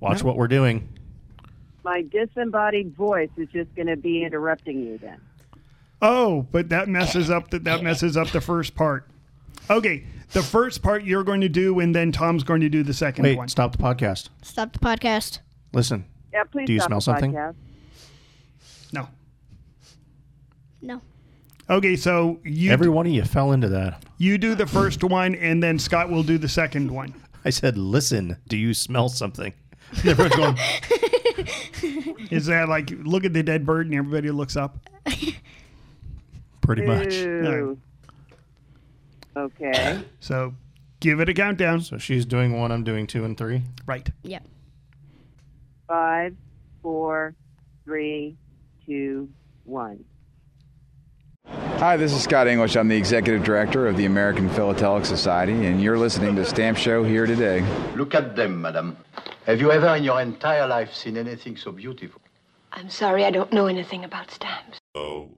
Watch what we're doing. My disembodied voice is just going to be interrupting you then. Oh, but that messes up the, that messes up the first part. Okay, the first part you're going to do, and then Tom's going to do the second Wait, one. stop the podcast. Stop the podcast. Listen. Yeah, please Do you stop smell the something? podcast. No. No. Okay, so you Every one of you fell into that. you do the first one, and then Scott will do the second one. I said, listen, do you smell something? And everyone's going, Is that like look at the dead bird, and everybody looks up? pretty much. Ooh. Okay. So give it a countdown. So she's doing one, I'm doing two and three. Right. Yep. Five, four, three, two, one. Hi, this is Scott English. I'm the executive director of the American Philatelic Society, and you're listening to Stamp Show here today. Look at them, madam. Have you ever in your entire life seen anything so beautiful? I'm sorry, I don't know anything about stamps. Oh.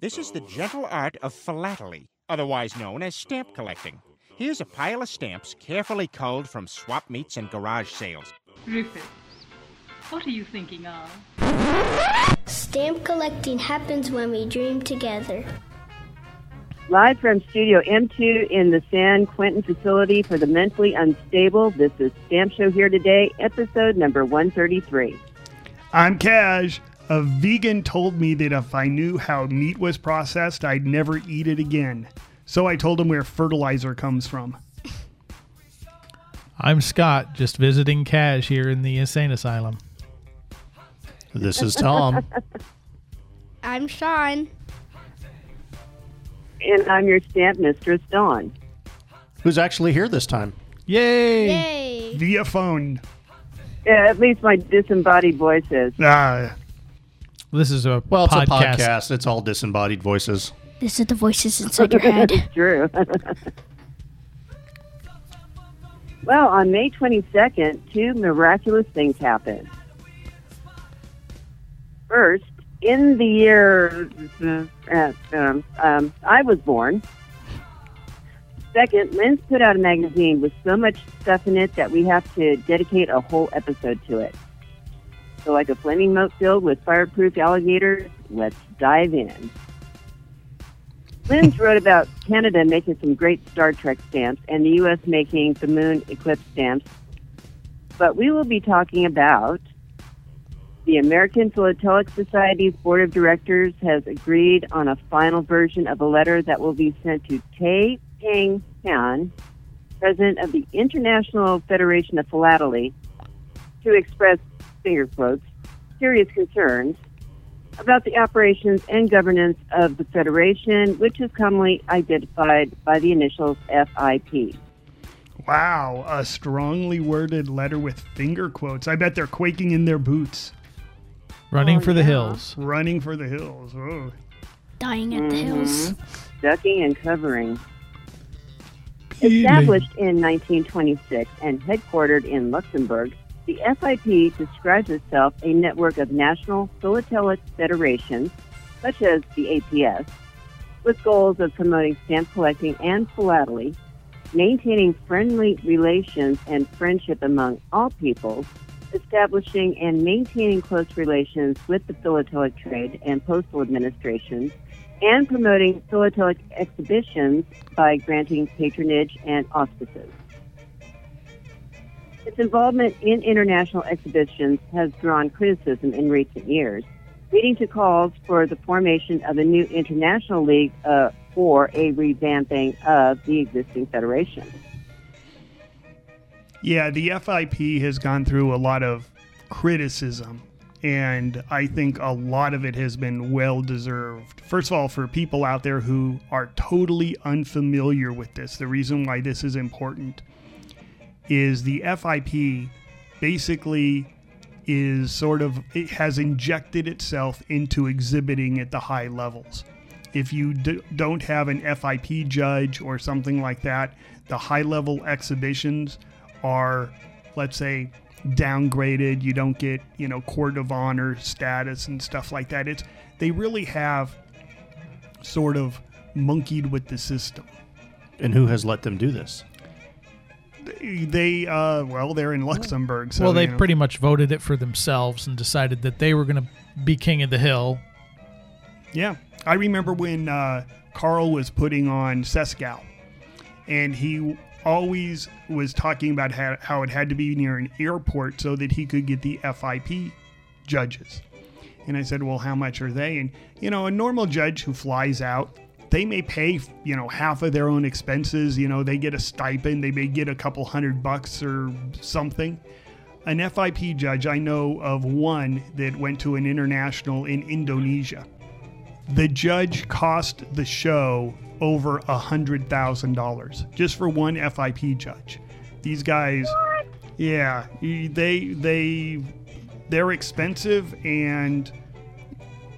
This is the gentle art of philately, otherwise known as stamp collecting. Here's a pile of stamps carefully culled from swap meets and garage sales. Rufus, what are you thinking of? Stamp collecting happens when we dream together. Live from Studio M2 in the San Quentin facility for the mentally unstable, this is Stamp Show Here Today, episode number 133. I'm Cash. A vegan told me that if I knew how meat was processed, I'd never eat it again. So I told him where fertilizer comes from. I'm Scott, just visiting Cash here in the insane asylum. This is Tom. I'm Sean. And I'm your stamp mistress, Dawn. Who's actually here this time? Yay! Yay. Via phone. Yeah, at least my disembodied voice is. Ah, This is a Well, it's podcast. a podcast. It's all disembodied voices. This is the voices inside your head. True. well, on May 22nd, two miraculous things happened. First, in the year uh, um, um, I was born. Second, Linn's put out a magazine with so much stuff in it that we have to dedicate a whole episode to it. So, like a flaming moat filled with fireproof alligators, let's dive in. Linn's wrote about Canada making some great Star Trek stamps and the U.S. making the moon eclipse stamps. But we will be talking about the American Philatelic Society's Board of Directors has agreed on a final version of a letter that will be sent to Tay Peng Hian, president of the International Federation of Philately, to express, finger quotes, serious concerns about the operations and governance of the Federation, which is commonly identified by the initials FIP. wow. A strongly worded letter with finger quotes. I bet they're quaking in their boots, Running Oh, for the yeah. hills. running for the hills. Oh. Dying at the mm-hmm. hills. Ducking and covering. Established in 1926 and headquartered in Luxembourg, the FIP describes itself a network of national philatelic federations, such as the APS, with goals of promoting stamp collecting and philately, maintaining friendly relations and friendship among all peoples, establishing and maintaining close relations with the philatelic trade and postal administrations, and promoting philatelic exhibitions by granting patronage and auspices. Its involvement in international exhibitions has drawn criticism in recent years, leading to calls for the formation of a new international league uh, or a revamping of the existing federation. Yeah, the FIP has gone through a lot of criticism, and I think a lot of it has been well deserved. First of all, for people out there who are totally unfamiliar with this, the reason why this is important is the FIP basically is sort of it has injected itself into exhibiting at the high levels. If you d- don't have an FIP judge or something like that, the high level exhibitions are, let's say, downgraded. You don't get, you know, court of honor status and stuff like that. It's they really have sort of monkeyed with the system. And who has let them do this? They, uh, well, they're in Luxembourg. So, well, they you know. pretty much voted it for themselves and decided that they were going to be king of the hill. Yeah. I remember when uh, Carl was putting on Sescal, and he always was talking about how, it had to be near an airport so that he could get the FIP judges. And I said, Well, how much are they? And, you know, a normal judge who flies out, they may pay, you know, half of their own expenses. You know, they get a stipend, they may get a couple hundred bucks or something. An FIP judge, I know of one that went to an international in Indonesia. The judge cost the show over a hundred thousand dollars just for one FIP judge. These guys, yeah, they they they're expensive and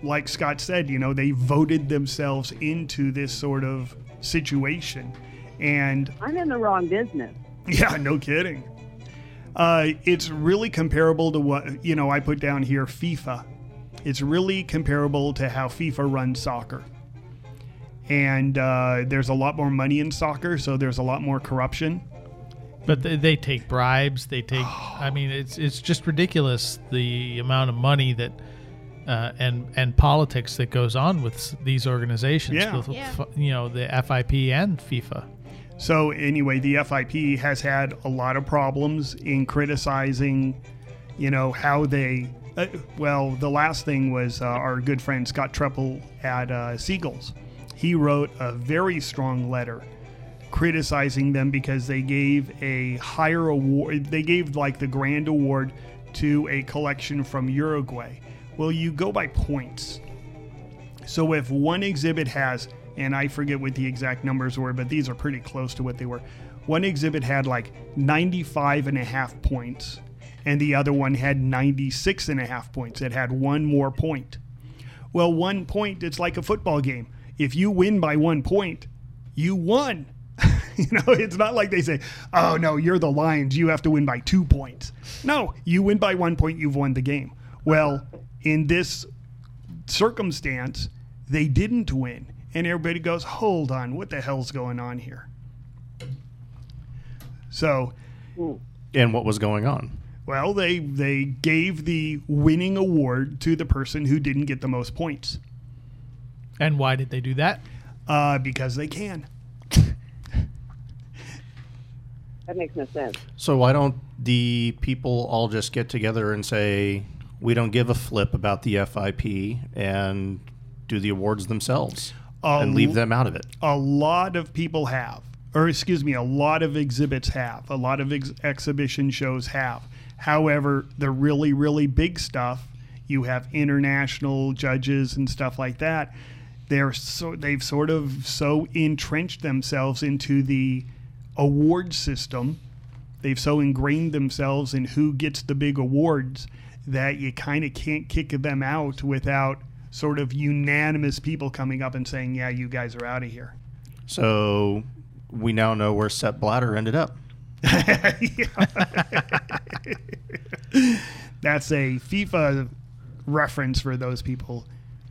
like Scott said, you know, they voted themselves into this sort of situation. And I'm in the wrong business. yeah, no kidding. Uh, it's really comparable to what, you know, I put down here FIFA. It's really comparable to how FIFA runs soccer. And uh, there's a lot more money in soccer, so there's a lot more corruption. But they, they take bribes. They take. I mean, it's it's just ridiculous the amount of money that uh, and and politics that goes on with these organizations. Yeah. with, Yeah. you know the FIP and FIFA. So anyway, the FIP has had a lot of problems in criticizing, you know, how they. Uh, well, the last thing was uh, our good friend Scott Trepel at uh, Siegel's. He wrote a very strong letter criticizing them because they gave a higher award. They gave like the grand award to a collection from Uruguay. Well, you go by points. So if one exhibit has, and I forget what the exact numbers were, but these are pretty close to what they were. One exhibit had like 95 and a half points, and the other one had 96 and a half points. It had one more point. Well, one point, it's like a football game. If you win by one point, you won. you know, it's not like they say, oh, no, you're the Lions. You have to win by two points. No, you win by one point, you've won the game. Well, in this circumstance, they didn't win. And everybody goes, hold on, what the hell's going on here? So, And what was going on? well, they they gave the winning award to the person who didn't get the most points And why did they do that? uh, because they can. That makes no sense. So why don't the people all just get together and say we don't give a flip about the FIP and do the awards themselves and leave them out of it? A lot of people have, or excuse me, a lot of exhibits have, a lot of ex- exhibition shows have. However, the really, really big stuff, you have international judges and stuff like that. They're so they've sort of so entrenched themselves into the award system. They've so ingrained themselves in who gets the big awards that you kind of can't kick them out without sort of unanimous people coming up and saying, "Yeah, you guys are out of here." So we now know where Sepp Blatter ended up. That's a FIFA reference for those people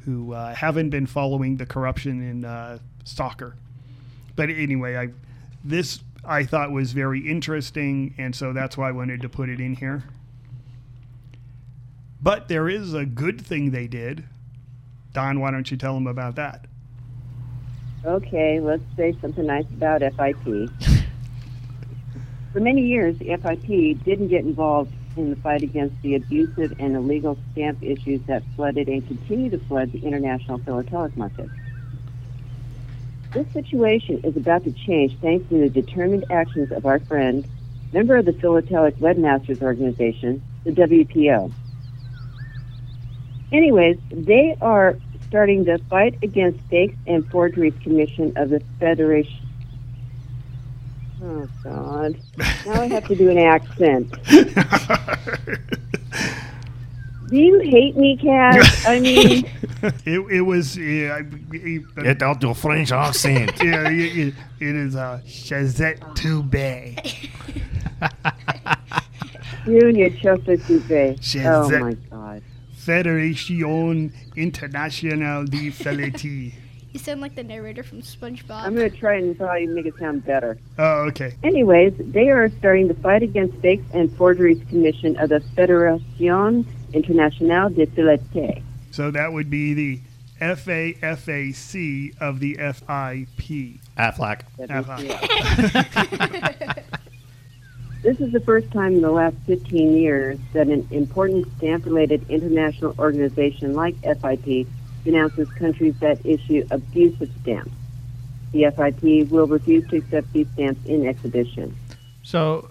who uh, haven't been following the corruption in uh, soccer. But anyway, I this I thought was very interesting, and so that's why I wanted to put it in here. But there is a good thing they did. Dawn, why don't you tell them about that? Okay, let's say something nice about FIP. For many years, the FIP didn't get involved in the fight against the abusive and illegal stamp issues that flooded and continue to flood the international philatelic market. This situation is about to change thanks to the determined actions of our friend, member of the Philatelic Webmasters Organization, the WPO. Anyways, they are starting the Fight Against Fakes and Forgeries Commission of the Federation. Oh, God. Now I have to do an accent. Do you hate me, Cass? I mean, it, it was. Yeah, Get out your French accent. yeah, it, it, it is uh, Chazette Toubé. you and your chocolate souffle. Shit, Oh, my God. Fédération Internationale de Fileterie. You sound like the narrator from SpongeBob. I'm going to try and probably make it sound better. Oh, okay. Anyways, they are starting the Fight Against Fakes and Forgeries Commission of the Fédération Internationale de Fileté. So that would be the FAFAC of the FIP. Aflac. FI. This is the first time in the last 15 years that an important stamp related international organization like FIP denounces countries that issue abusive stamps. The FIP will refuse to accept these stamps in exhibition. So,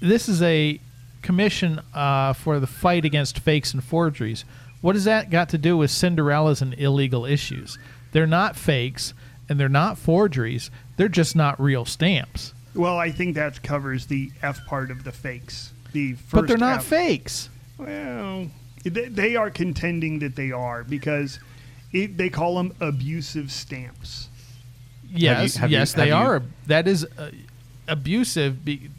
this is a commission uh, for the fight against fakes and forgeries. What has that got to do with Cinderella's and illegal issues? They're not fakes and they're not forgeries. They're just not real stamps. Well, I think that covers the F part of the fakes. The first But they're not F. fakes. Well, they, they are contending that they are because it, they call them abusive stamps. Yes, have you- yes, they have you- are. That is uh, abusive be,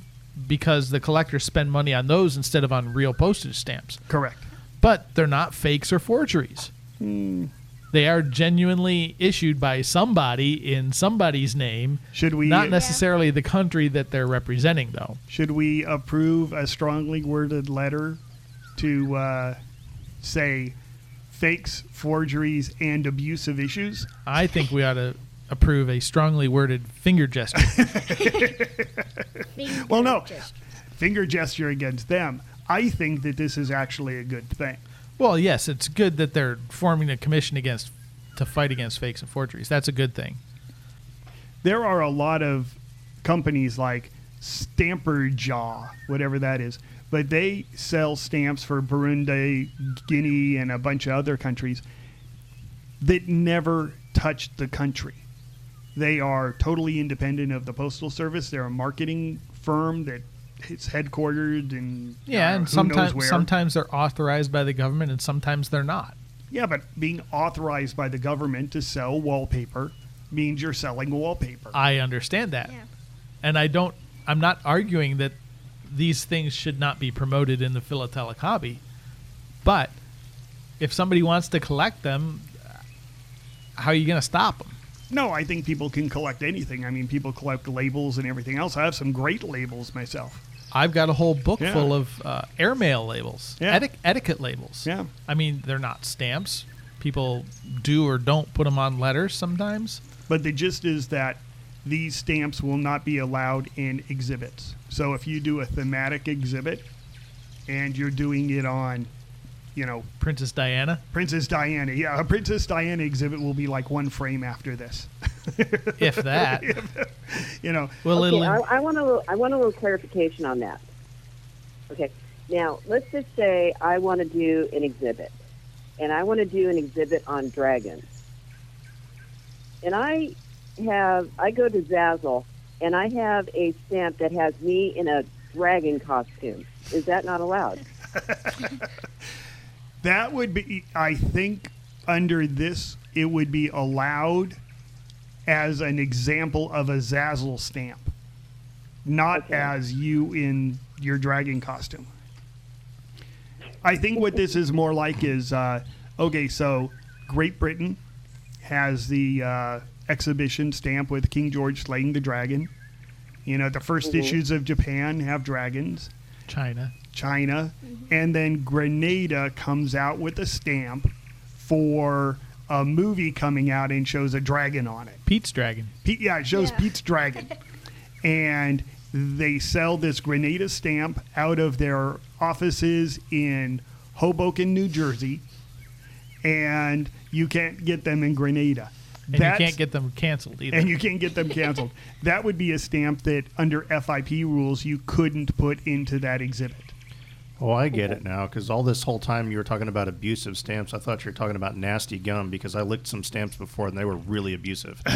because the collectors spend money on those instead of on real postage stamps. Correct. But they're not fakes or forgeries. They are genuinely issued by somebody in somebody's name. Should we Not necessarily the country that they're representing, though. should we approve a strongly worded letter to uh, say fakes, forgeries, and abusive issues? I think we ought to approve a strongly worded finger gesture. Well, no, finger gesture against them. I think that this is actually a good thing. well, yes, it's good that they're forming a commission against to fight against fakes and forgeries. That's a good thing. there are a lot of companies like Stamper Jaw, whatever that is, but they sell stamps for Burundi, Guinea, and a bunch of other countries that never touched the country. They are totally independent of the Postal Service. They're a marketing firm that is headquartered in Yeah, uh, and who knows sometimes where. sometimes they're authorized by the government and sometimes they're not. Yeah, but being authorized by the government to sell wallpaper means you're selling wallpaper. I understand that. And I don't I'm not arguing that these things should not be promoted in the philatelic hobby. But if somebody wants to collect them, how are you going to stop them? No, I think people can collect anything. I mean, people collect labels and everything else. I have some great labels myself. I've got a whole book Yeah. full of uh, airmail labels, Yeah. eti- etiquette labels. Yeah. I mean, they're not stamps. People do or don't put them on letters sometimes. But the gist is that these stamps will not be allowed in exhibits. So if you do a thematic exhibit and you're doing it on, you know, Princess Diana. Princess Diana, yeah, a Princess Diana exhibit will be like one frame after this. If that. you know, Well, Okay, I, I want a little, I want a little clarification on that. Okay, now let's just say I want to do an exhibit, and I want to do an exhibit on dragons, and I have I go to Zazzle, and I have a stamp that has me in a dragon costume. Is that not allowed? That would be, I think, under this, it would be allowed as an example of a Zazzle stamp, not as you in your dragon costume. I think what this is more like is uh, okay, so Great Britain has the uh, exhibition stamp with King George slaying the dragon. You know, the 1st Mhm. issues of Japan have dragons. China. China, and then Grenada comes out with a stamp for a movie coming out and shows a dragon on it. Pete's Dragon. Pete, yeah, it shows Pete's dragon, and they sell this Grenada stamp out of their offices in Hoboken, New Jersey, and you can't get them in Grenada. And That's- you can't get them canceled either. and you can't get them canceled. that would be a stamp that, under FIP rules, you couldn't put into that exhibit. Oh, I get it now because all this whole time you were talking about abusive stamps. I thought you were talking about nasty gum because I licked some stamps before and they were really abusive.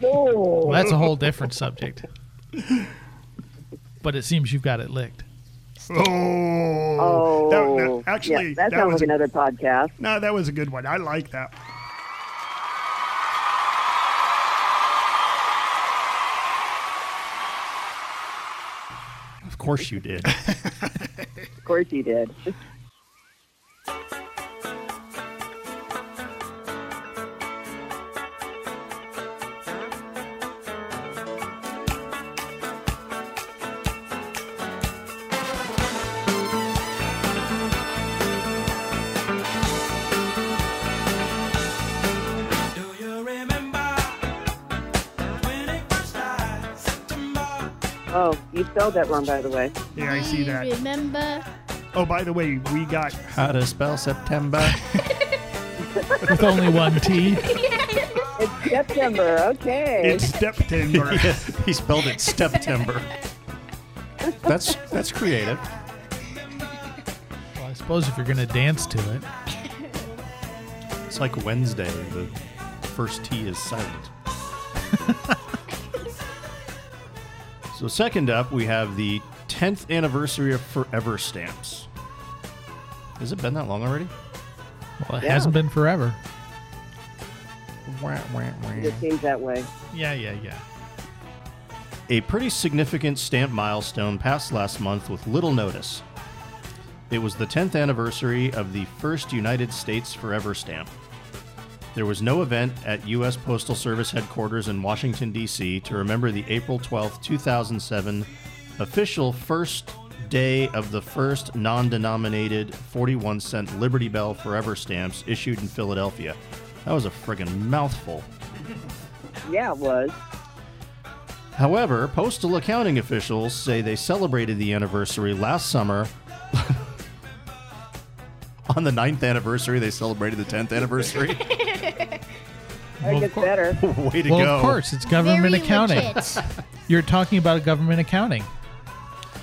Well, that's a whole different subject. But it seems you've got it licked. Oh, Oh, That- that- actually, yeah, that, that sounds was like a- another podcast. No, that was a good one. I like that. Of course you did. Of course you did. Spelled that wrong, by the way. Yeah, I see that. Remember? Oh, by the way, we got How to spell September? with only one T. It's September. Okay. it's September. Yeah, he spelled it September. That's that's creative. Well, I suppose if you're going to dance to it. It's like Wednesday. The first T is silent. So second up, we have the 10th anniversary of Forever Stamps. Has it been that long already? Well, it Yeah. hasn't been forever. It seems that way. Yeah, yeah, yeah. A pretty significant stamp milestone passed last month with little notice. It was the 10th anniversary of the first United States Forever stamp. There was no event at U.S. Postal Service headquarters in Washington, D.C. to remember the April 12, 2007 official first day of the first non denominated 41 cent Liberty Bell Forever stamps issued in Philadelphia. That was a friggin' mouthful. Yeah, it was. However, postal accounting officials say they celebrated the anniversary last summer. On the ninth anniversary, they celebrated the 10th anniversary. That gets better. Way to well, go. of course, it's government Very accounting. legit. You're talking about government accounting.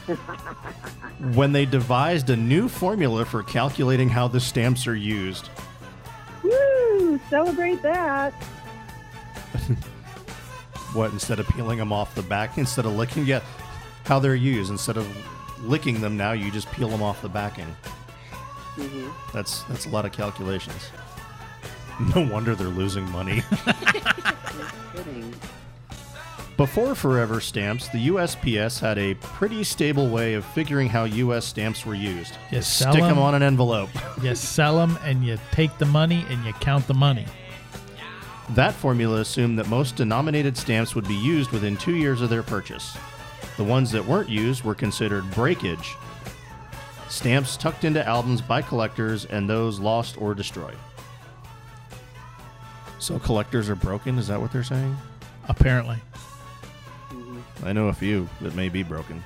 When they devised a new formula for calculating how the stamps are used. Woo! Celebrate that. What, instead of peeling them off the back, instead of licking, yeah, how they're used. Instead of licking them now, you just peel them off the backing. hmm That's, that's a lot of calculations. No wonder they're losing money. Before Forever Stamps, the USPS had a pretty stable way of figuring how US stamps were used. You You sell stick them 'em. on an envelope. You sell them and you take the money and you count the money. That formula assumed that most denominated stamps would be used within two years of their purchase. The ones that weren't used were considered breakage, stamps tucked into albums by collectors, and those lost or destroyed. So collectors are broken? Is that what they're saying? Apparently. I know a few that may be broken.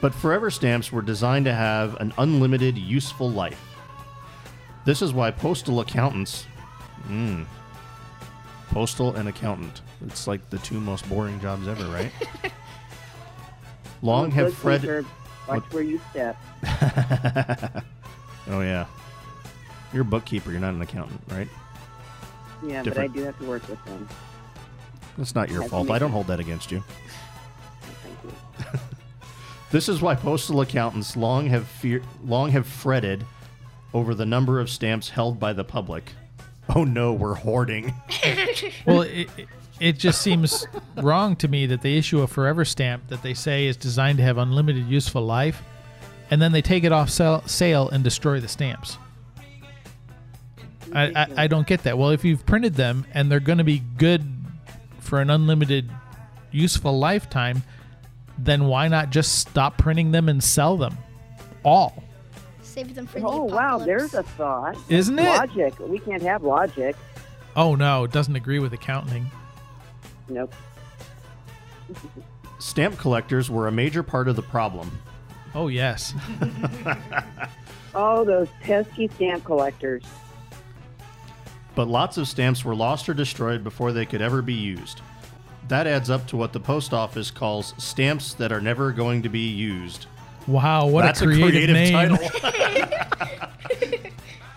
But forever stamps were designed to have an unlimited useful life. This is why postal accountants. Mm, postal and accountant. It's like the two most boring jobs ever, right? Long have Fred. Bookkeeper, Watch What- where you step. oh, yeah. You're a bookkeeper, you're not an accountant, right? Yeah, Different. but I do have to work with them. That's not your Has fault. I don't it- hold that against you. Thank you. This is why postal accountants long have fear, long have fretted over the number of stamps held by the public. Oh no, we're hoarding. Well, it, it- it just seems wrong to me that they issue a forever stamp that they say is designed to have unlimited useful life, and then they take it off sell, sale and destroy the stamps. I, I, I don't get that. Well, if you've printed them and they're going to be good for an unlimited useful lifetime, then why not just stop printing them and sell them all? Save them for Oh the wow, there's a thought. Isn't it? Logic. We can't have logic. Oh no, it doesn't agree with accounting. Nope. Stamp collectors were a major part of the problem. Oh yes. Oh, those pesky stamp collectors. But lots of stamps were lost or destroyed before they could ever be used. That adds up to what the post office calls stamps that are never going to be used. Wow, what That's a creative, name. title.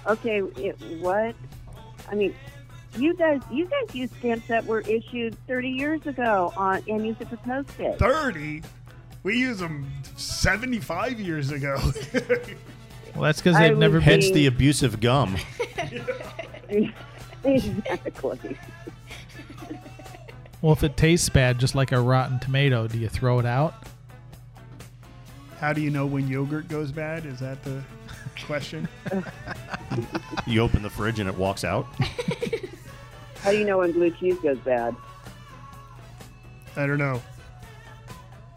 Okay, it, what? I mean, you guys, you guys use stamps that were issued 30 years ago on and use it for postage. 30? We use them 75 years ago. Well, that's because they've never been. Hence being- the abusive gum. exactly. Well, if it tastes bad, just like a rotten tomato, do you throw it out? How do you know when yogurt goes bad? Is that the question? You open the fridge and it walks out. How do you know when blue cheese goes bad? I don't know.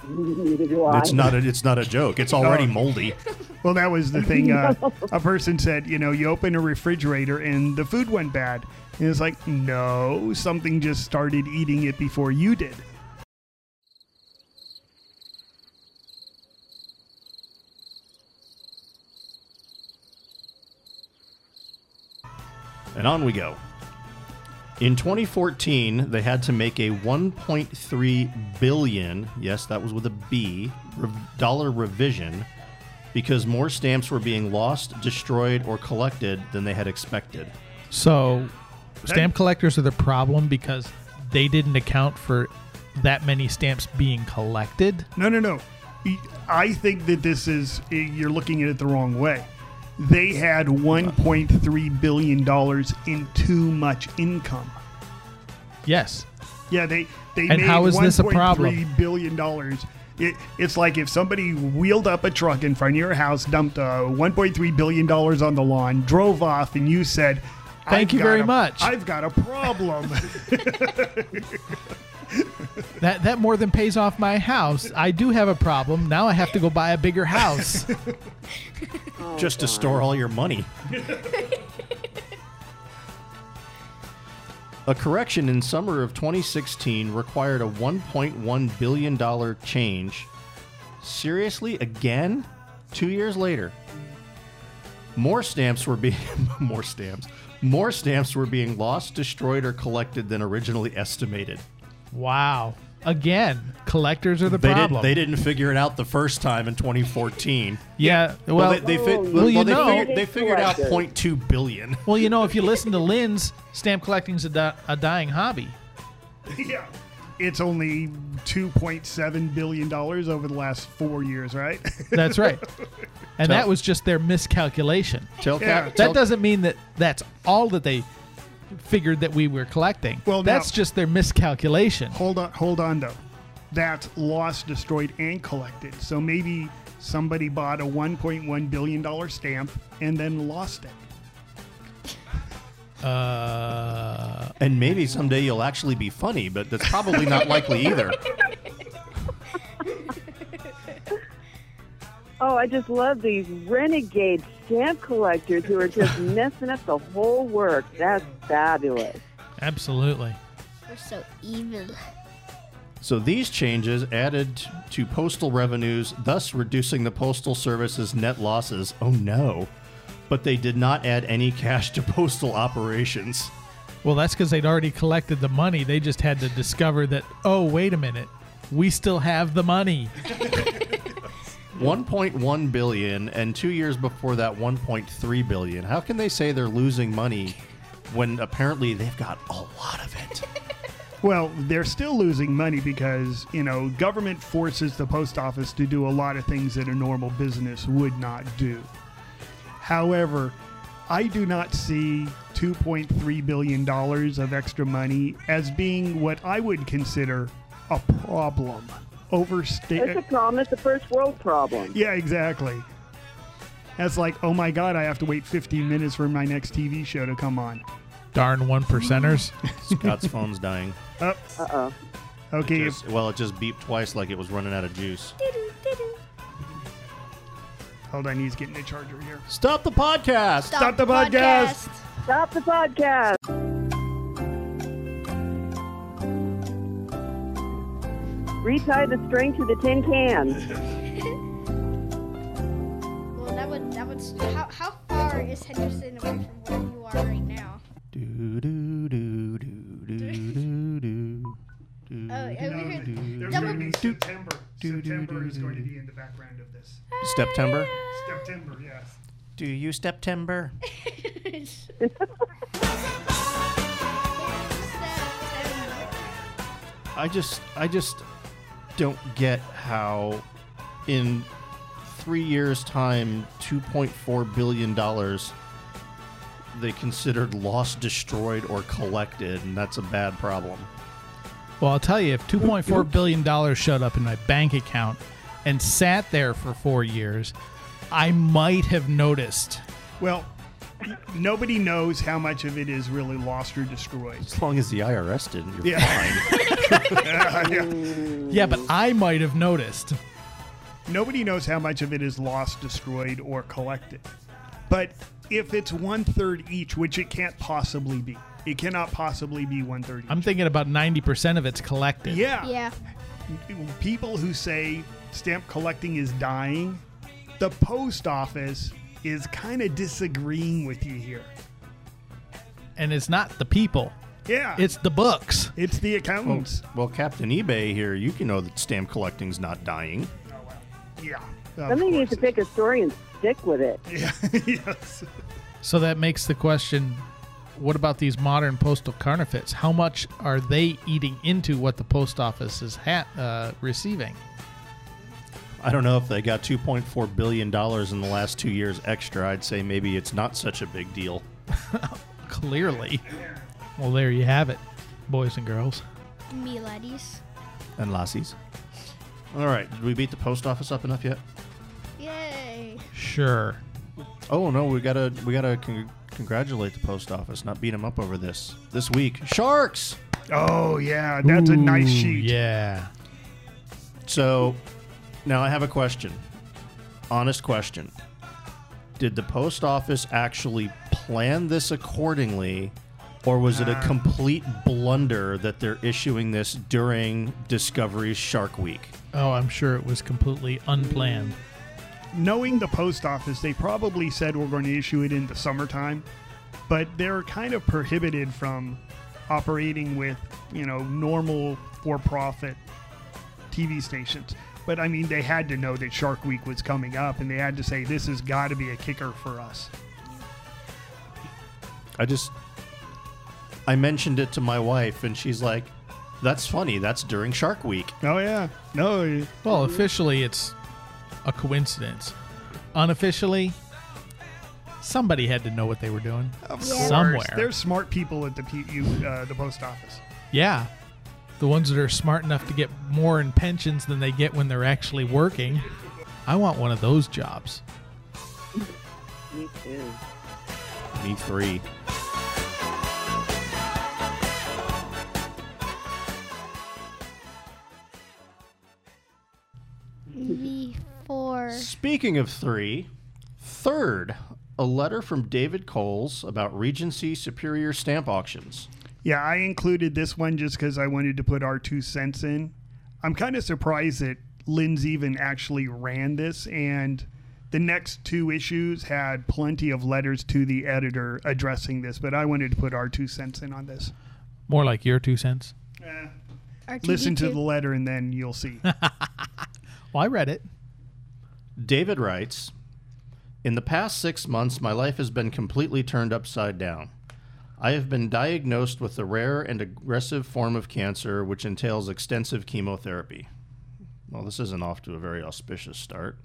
It's not a, it's not a joke. It's already oh. moldy. Well, that was the thing. Uh, a person said, you know, you open a refrigerator and the food went bad. And it's like, no, something just started eating it before you did. And on we go. In 2014, they had to make a 1.3 billion, yes, that was with a B, dollar revision because more stamps were being lost, destroyed, or collected than they had expected. So, stamp collectors are the problem because they didn't account for that many stamps being collected. No, no, no. I think that this is you're looking at it the wrong way. They had 1.3 billion dollars in too much income. Yes. Yeah, they they And made how is this a problem? $1.3 billion. It, it's like if somebody wheeled up a truck in front of your house, dumped uh, 1.3 billion dollars on the lawn, drove off, and you said, Thank "I've you very a- much." I've got a problem." That that more than pays off my house. I do have a problem. Now I have to go buy a bigger house. Oh, just to store all your money. a correction in summer of 2016 required a 1.1 billion dollar change. Seriously, again? 2 years later. More stamps were being more stamps. More stamps were being lost, destroyed or collected than originally estimated. Wow. Again, collectors are the They problem. didn't they didn't figure it out the first time in 2014. yeah. Well, Well, they, they, fi- Oh, well, well, you they, know- figured, they figured out 0.2 billion. well, you know, if you listen to Linn's, stamp collecting's a, di- a dying hobby. yeah, it's only 2.7 billion dollars over the last four years, right? That's right. And Tell- that was just their miscalculation. Tell Yeah. Cap- tell- That doesn't mean that that's all that they figured that we were collecting. Well, that's now- just their miscalculation. hold on, hold on though. That's lost, destroyed, and collected. So maybe somebody bought a 1.1 billion dollar stamp and then lost it. Uh, And maybe someday you'll actually be funny, but that's probably not likely either. Oh, I just love these renegade stamp collectors who are just messing up the whole work. That's fabulous. absolutely. We're so evil. So these changes added to postal revenues, thus reducing the postal service's net losses. Oh no. But they did not add any cash to postal operations. Well, that's because they'd already collected the money. They just had to discover that, oh, wait a minute. We still have the money. 1.1 billion and 2 years before that 1.3 billion. How can they say they're losing money when apparently they've got a lot of it? Well, they're still losing money because, you know, government forces the post office to do a lot of things that a normal business would not do. However, I do not see $2.3 billion of extra money as being what I would consider a problem. It's a problem. It's a first world problem. Yeah, exactly. That's like, oh my God, I have to wait 15 minutes for my next TV show to come on. Darn one percenters. Scott's phone's dying. Oh, Uh oh. okay. Just- well, it just beeped twice like it was running out of juice. Hold on, he's getting a charger here. Stop the podcast! Stop the podcast. Stop the podcast. Retie the string to the tin can. Well, that would that would. How, how far is Henderson away from where you are right now? Do, do, do, do, do, do, do. Oh, yeah, we heard There's double. going to be September. September is going to be in the background of this. September? Ah, September, yes. Do you September? I just I just don't get how in three years time 2.4 billion dollars they considered lost destroyed or collected and that's a bad problem Well, I'll tell you, if $2.4 billion showed up in my bank account and sat there for four years, I might have noticed. Well, nobody knows how much of it is really lost or destroyed. as long as the IRS didn't you're Yeah. fine Yeah. Yeah, but I might have noticed. Nobody knows how much of it is lost, destroyed, or collected. But if it's one third each, which it can't possibly be, it cannot possibly be one third. I'm thinking about 90% of it's collected. Yeah. Yeah. People who say stamp collecting is dying, the post office is kind of disagreeing with you here. and it's not the people. Yeah. It's the books. It's the accountants. Well, Captain eBay here, you can know that stamp collecting's not dying. Yeah. Somebody needs to pick a story and stick with it. Yeah. yes. So that makes the question what about these modern postal counterfeits? How much are they eating into what the post office is ha- uh, receiving? I don't know if they got $2.4 billion in the last two years extra. I'd say maybe it's not such a big deal. Clearly. Well, there you have it, boys and girls. Me laddies. And lassies. All right, did we beat the post office up enough yet? Yay. Sure. Oh no, we gotta we gotta con- congratulate the post office, not beat them up over this. This week, sharks. Oh yeah, that's a nice Ooh, sheet. Yeah. So, now I have a question. Honest question. Did the post office actually plan this accordingly, or was it a Uh. complete blunder that they're issuing this during Discovery's Shark Week? Oh, I'm sure it was completely unplanned. Knowing the post office, they probably said we're going to issue it in the summertime, but they're kind of prohibited from operating with, you know, normal for-profit TV stations. But I mean, they had to know that Shark Week was coming up, and they had to say this has got to be a kicker for us. I just I mentioned it to my wife, and she's like, "That's funny. That's during Shark Week." Oh yeah, no, Well, officially, it's a coincidence. Unofficially, somebody had to know what they were doing of somewhere. course. There's smart people at the P- you, uh, the post office. Yeah. The ones that are smart enough to get more in pensions than they get when they're actually working. I want one of those jobs. Me too. Me three. Me four. Speaking of three, third, a letter from David Kols about Regency Superior Stamp Auctions. Yeah, I included this one just because I wanted to put our two cents in. I'm kind of surprised that Linn's even actually ran this, and the next two issues had plenty of letters to the editor addressing this, but I wanted to put our two cents in on this. More like your two cents. Eh, listen to R2D2. the letter, and then you'll see. Well, I read it. David writes In the past six months, my life has been completely turned upside down. I have been diagnosed with a rare and aggressive form of cancer which entails extensive chemotherapy. Well, this isn't off to a very auspicious start.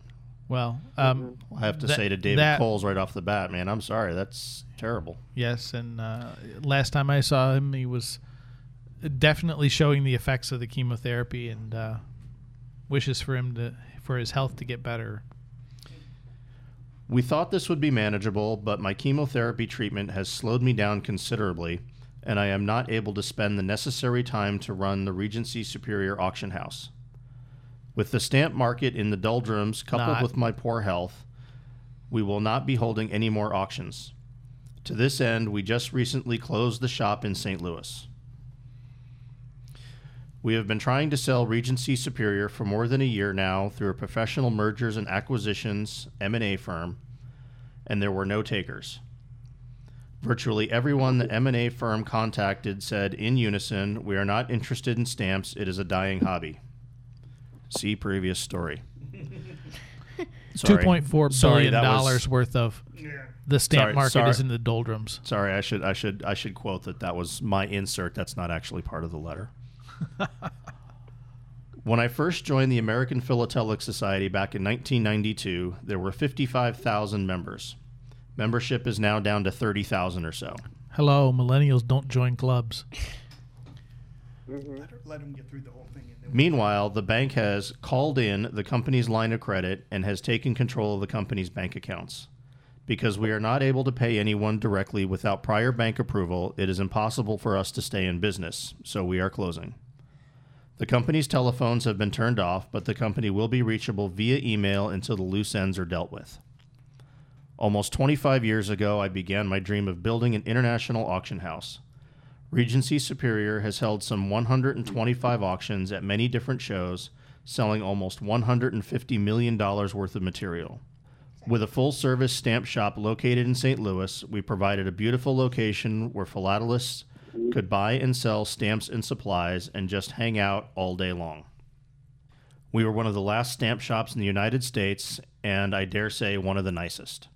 Well, um, I have to that- say to David that- Kols right off the bat, man, I'm sorry. That's terrible. Yes, and uh, last time I saw him, he was definitely showing the effects of the chemotherapy, and uh, wishes for him to for his health to get better. We thought this would be manageable, but my chemotherapy treatment has slowed me down considerably, and I am not able to spend the necessary time to run the Regency Superior Auction House. With the stamp market in the doldrums, coupled Not. with my poor health, we will not be holding any more auctions. To this end, we just recently closed the shop in St. Louis. We have been trying to sell Regency Superior for more than a year now through a professional mergers and acquisitions M&A firm, and there were no takers. Virtually everyone the M&A firm contacted said in unison, "We are not interested in stamps. It is a dying hobby." See previous story. Two point four Sorry, billion that was- dollars worth of the stamp Sorry, market sorry. is in the doldrums. Sorry, I should I should I should quote that that was my insert. That's not actually part of the letter. when I first joined the American Philatelic Society back in 1992, there were 55,000 members. Membership is now down to 30,000 or so. Hello, millennials don't join clubs. let, her, let him get through the whole thing. Meanwhile, the bank has called in the company's line of credit and has taken control of the company's bank accounts. Because we are not able to pay anyone directly without prior bank approval, it is impossible for us to stay in business, so we are closing. The company's telephones have been turned off, but the company will be reachable via email until the loose ends are dealt with. Almost 25 years ago, I began my dream of building an international auction house. Regency Superior has held some 125 auctions at many different shows, selling almost $150 million worth of material. With a full service stamp shop located in St. Louis, we provided a beautiful location where philatelists could buy and sell stamps and supplies and just hang out all day long. We were one of the last stamp shops in the United States, and I dare say one of the nicest.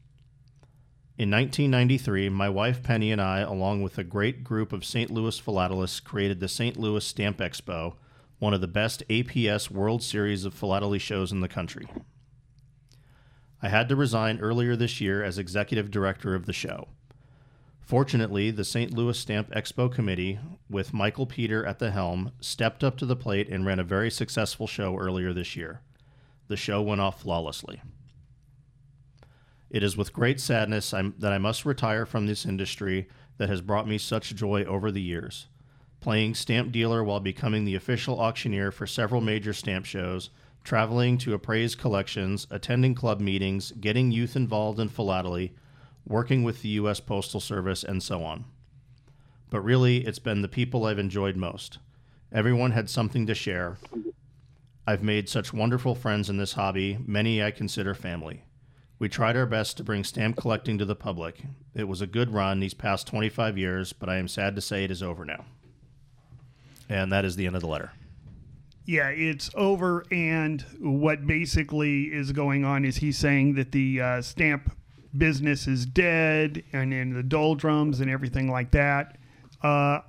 In 1993, my wife Penny and I, along with a great group of St. Louis philatelists, created the St. Louis Stamp Expo, one of the best APS World Series of philately shows in the country. I had to resign earlier this year as executive director of the show. Fortunately, the St. Louis Stamp Expo Committee, with Michael Peter at the helm, stepped up to the plate and ran a very successful show earlier this year. The show went off flawlessly. It is with great sadness I'm, that I must retire from this industry that has brought me such joy over the years. Playing stamp dealer while becoming the official auctioneer for several major stamp shows, traveling to appraise collections, attending club meetings, getting youth involved in philately, working with the U.S. Postal Service, and so on. But really, it's been the people I've enjoyed most. Everyone had something to share. I've made such wonderful friends in this hobby, many I consider family. We tried our best to bring stamp collecting to the public. It was a good run these past 25 years, but I am sad to say it is over now. And that is the end of the letter. Yeah, it's over. And what basically is going on is he's saying that the uh, stamp business is dead and in the doldrums and everything like that. Uh,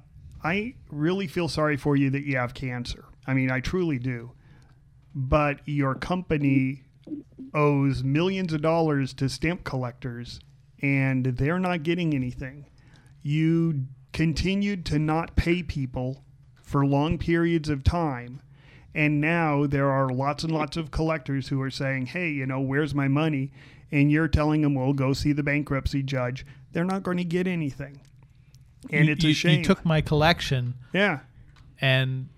I really feel sorry for you that you have cancer. I mean, I truly do. But your company owes millions of dollars to stamp collectors and they're not getting anything. You continued to not pay people for long periods of time. And now there are lots and lots of collectors who are saying, hey, you know, where's my money? And you're telling them, well, go see the bankruptcy judge. They're not going to get anything. And You- it's you, a shame. You took my collection. Yeah. And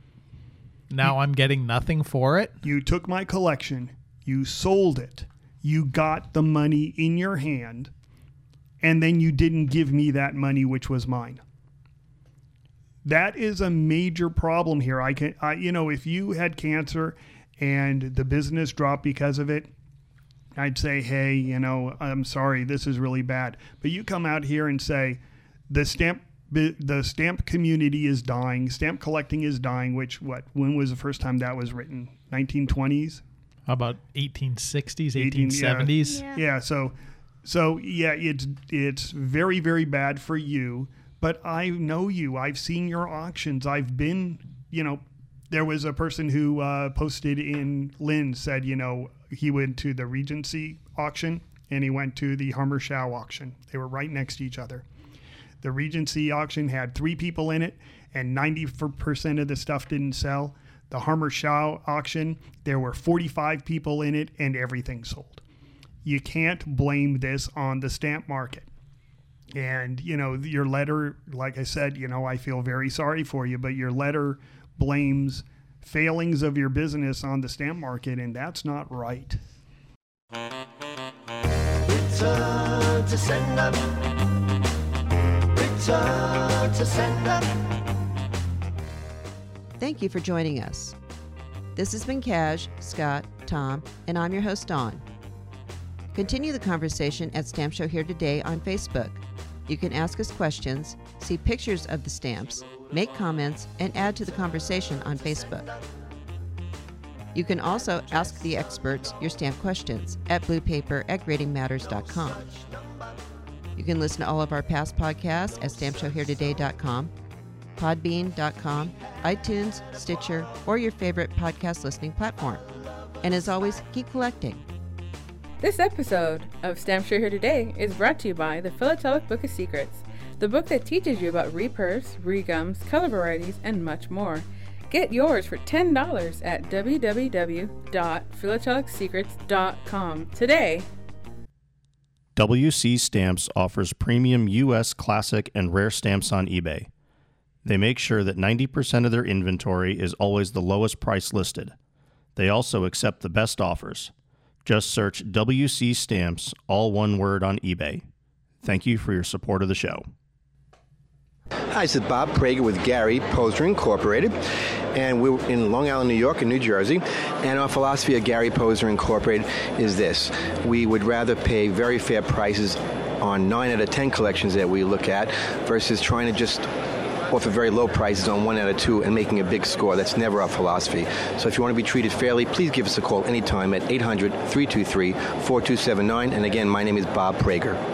now I'm getting nothing for it. You took my collection, you sold it, you got the money in your hand, and then you didn't give me that money, which was mine. That is a major problem here. I can, I, you know, if you had cancer and the business dropped because of it, I'd say, hey, you know, I'm sorry, this is really bad. But you come out here and say, the stamp the stamp community is dying. Stamp collecting is dying. Which what? When was the first time that was written? 1920s. How about 1860s, 18 yeah. 1870s? Yeah. So, so yeah, it's it's very very bad for you. But I know you. I've seen your auctions. I've been, you know, there was a person who uh, posted in Lynn said, you know, he went to the Regency auction and he went to the Hummershow auction. They were right next to each other. The Regency auction had three people in it, and 90% of the stuff didn't sell. The Hummershow auction, there were 45 people in it, and everything sold. You can't blame this on the stamp market. And, you know, your letter, like I said, you know, I feel very sorry for you, but your letter blames failings of your business on the stamp market, and that's not right. Return to sender. Return to sender. Thank you for joining us. This has been Cash, Scott, Tom, and I'm your host, Dawn. Continue the conversation at Stamp Show Here Today on Facebook. You can ask us questions, see pictures of the stamps, make comments, and add to the conversation on Facebook. You can also ask the experts your stamp questions at bluepaper at gradingmatters.com. You can listen to all of our past podcasts at stampshowheretoday.com, podbean.com, iTunes, Stitcher, or your favorite podcast listening platform. And as always, keep collecting. This episode of Stamp Show Here Today is brought to you by the Philatelic Book of Secrets, the book that teaches you about reperfs, regums, color varieties, and much more. Get yours for $10 at www.philatelicsecrets.com today. WC Stamps offers premium U.S. classic and rare stamps on eBay. They make sure that 90% of their inventory is always the lowest price listed. They also accept the best offers. Just search WC Stamps, all one word, on eBay. Thank you for your support of the show. Hi, this is Bob Prager with Gary Posner Incorporated. and we're in Long Island, New York, and New Jersey. And our philosophy at Gary Posner Incorporated is this: we would rather pay very fair prices on nine out of ten collections that we look at versus trying to just offer very low prices on one out of two and making a big score. That's never our philosophy. So if you want to be treated fairly, please give us a call anytime at 800 323 4279. And again, my name is Bob Prager.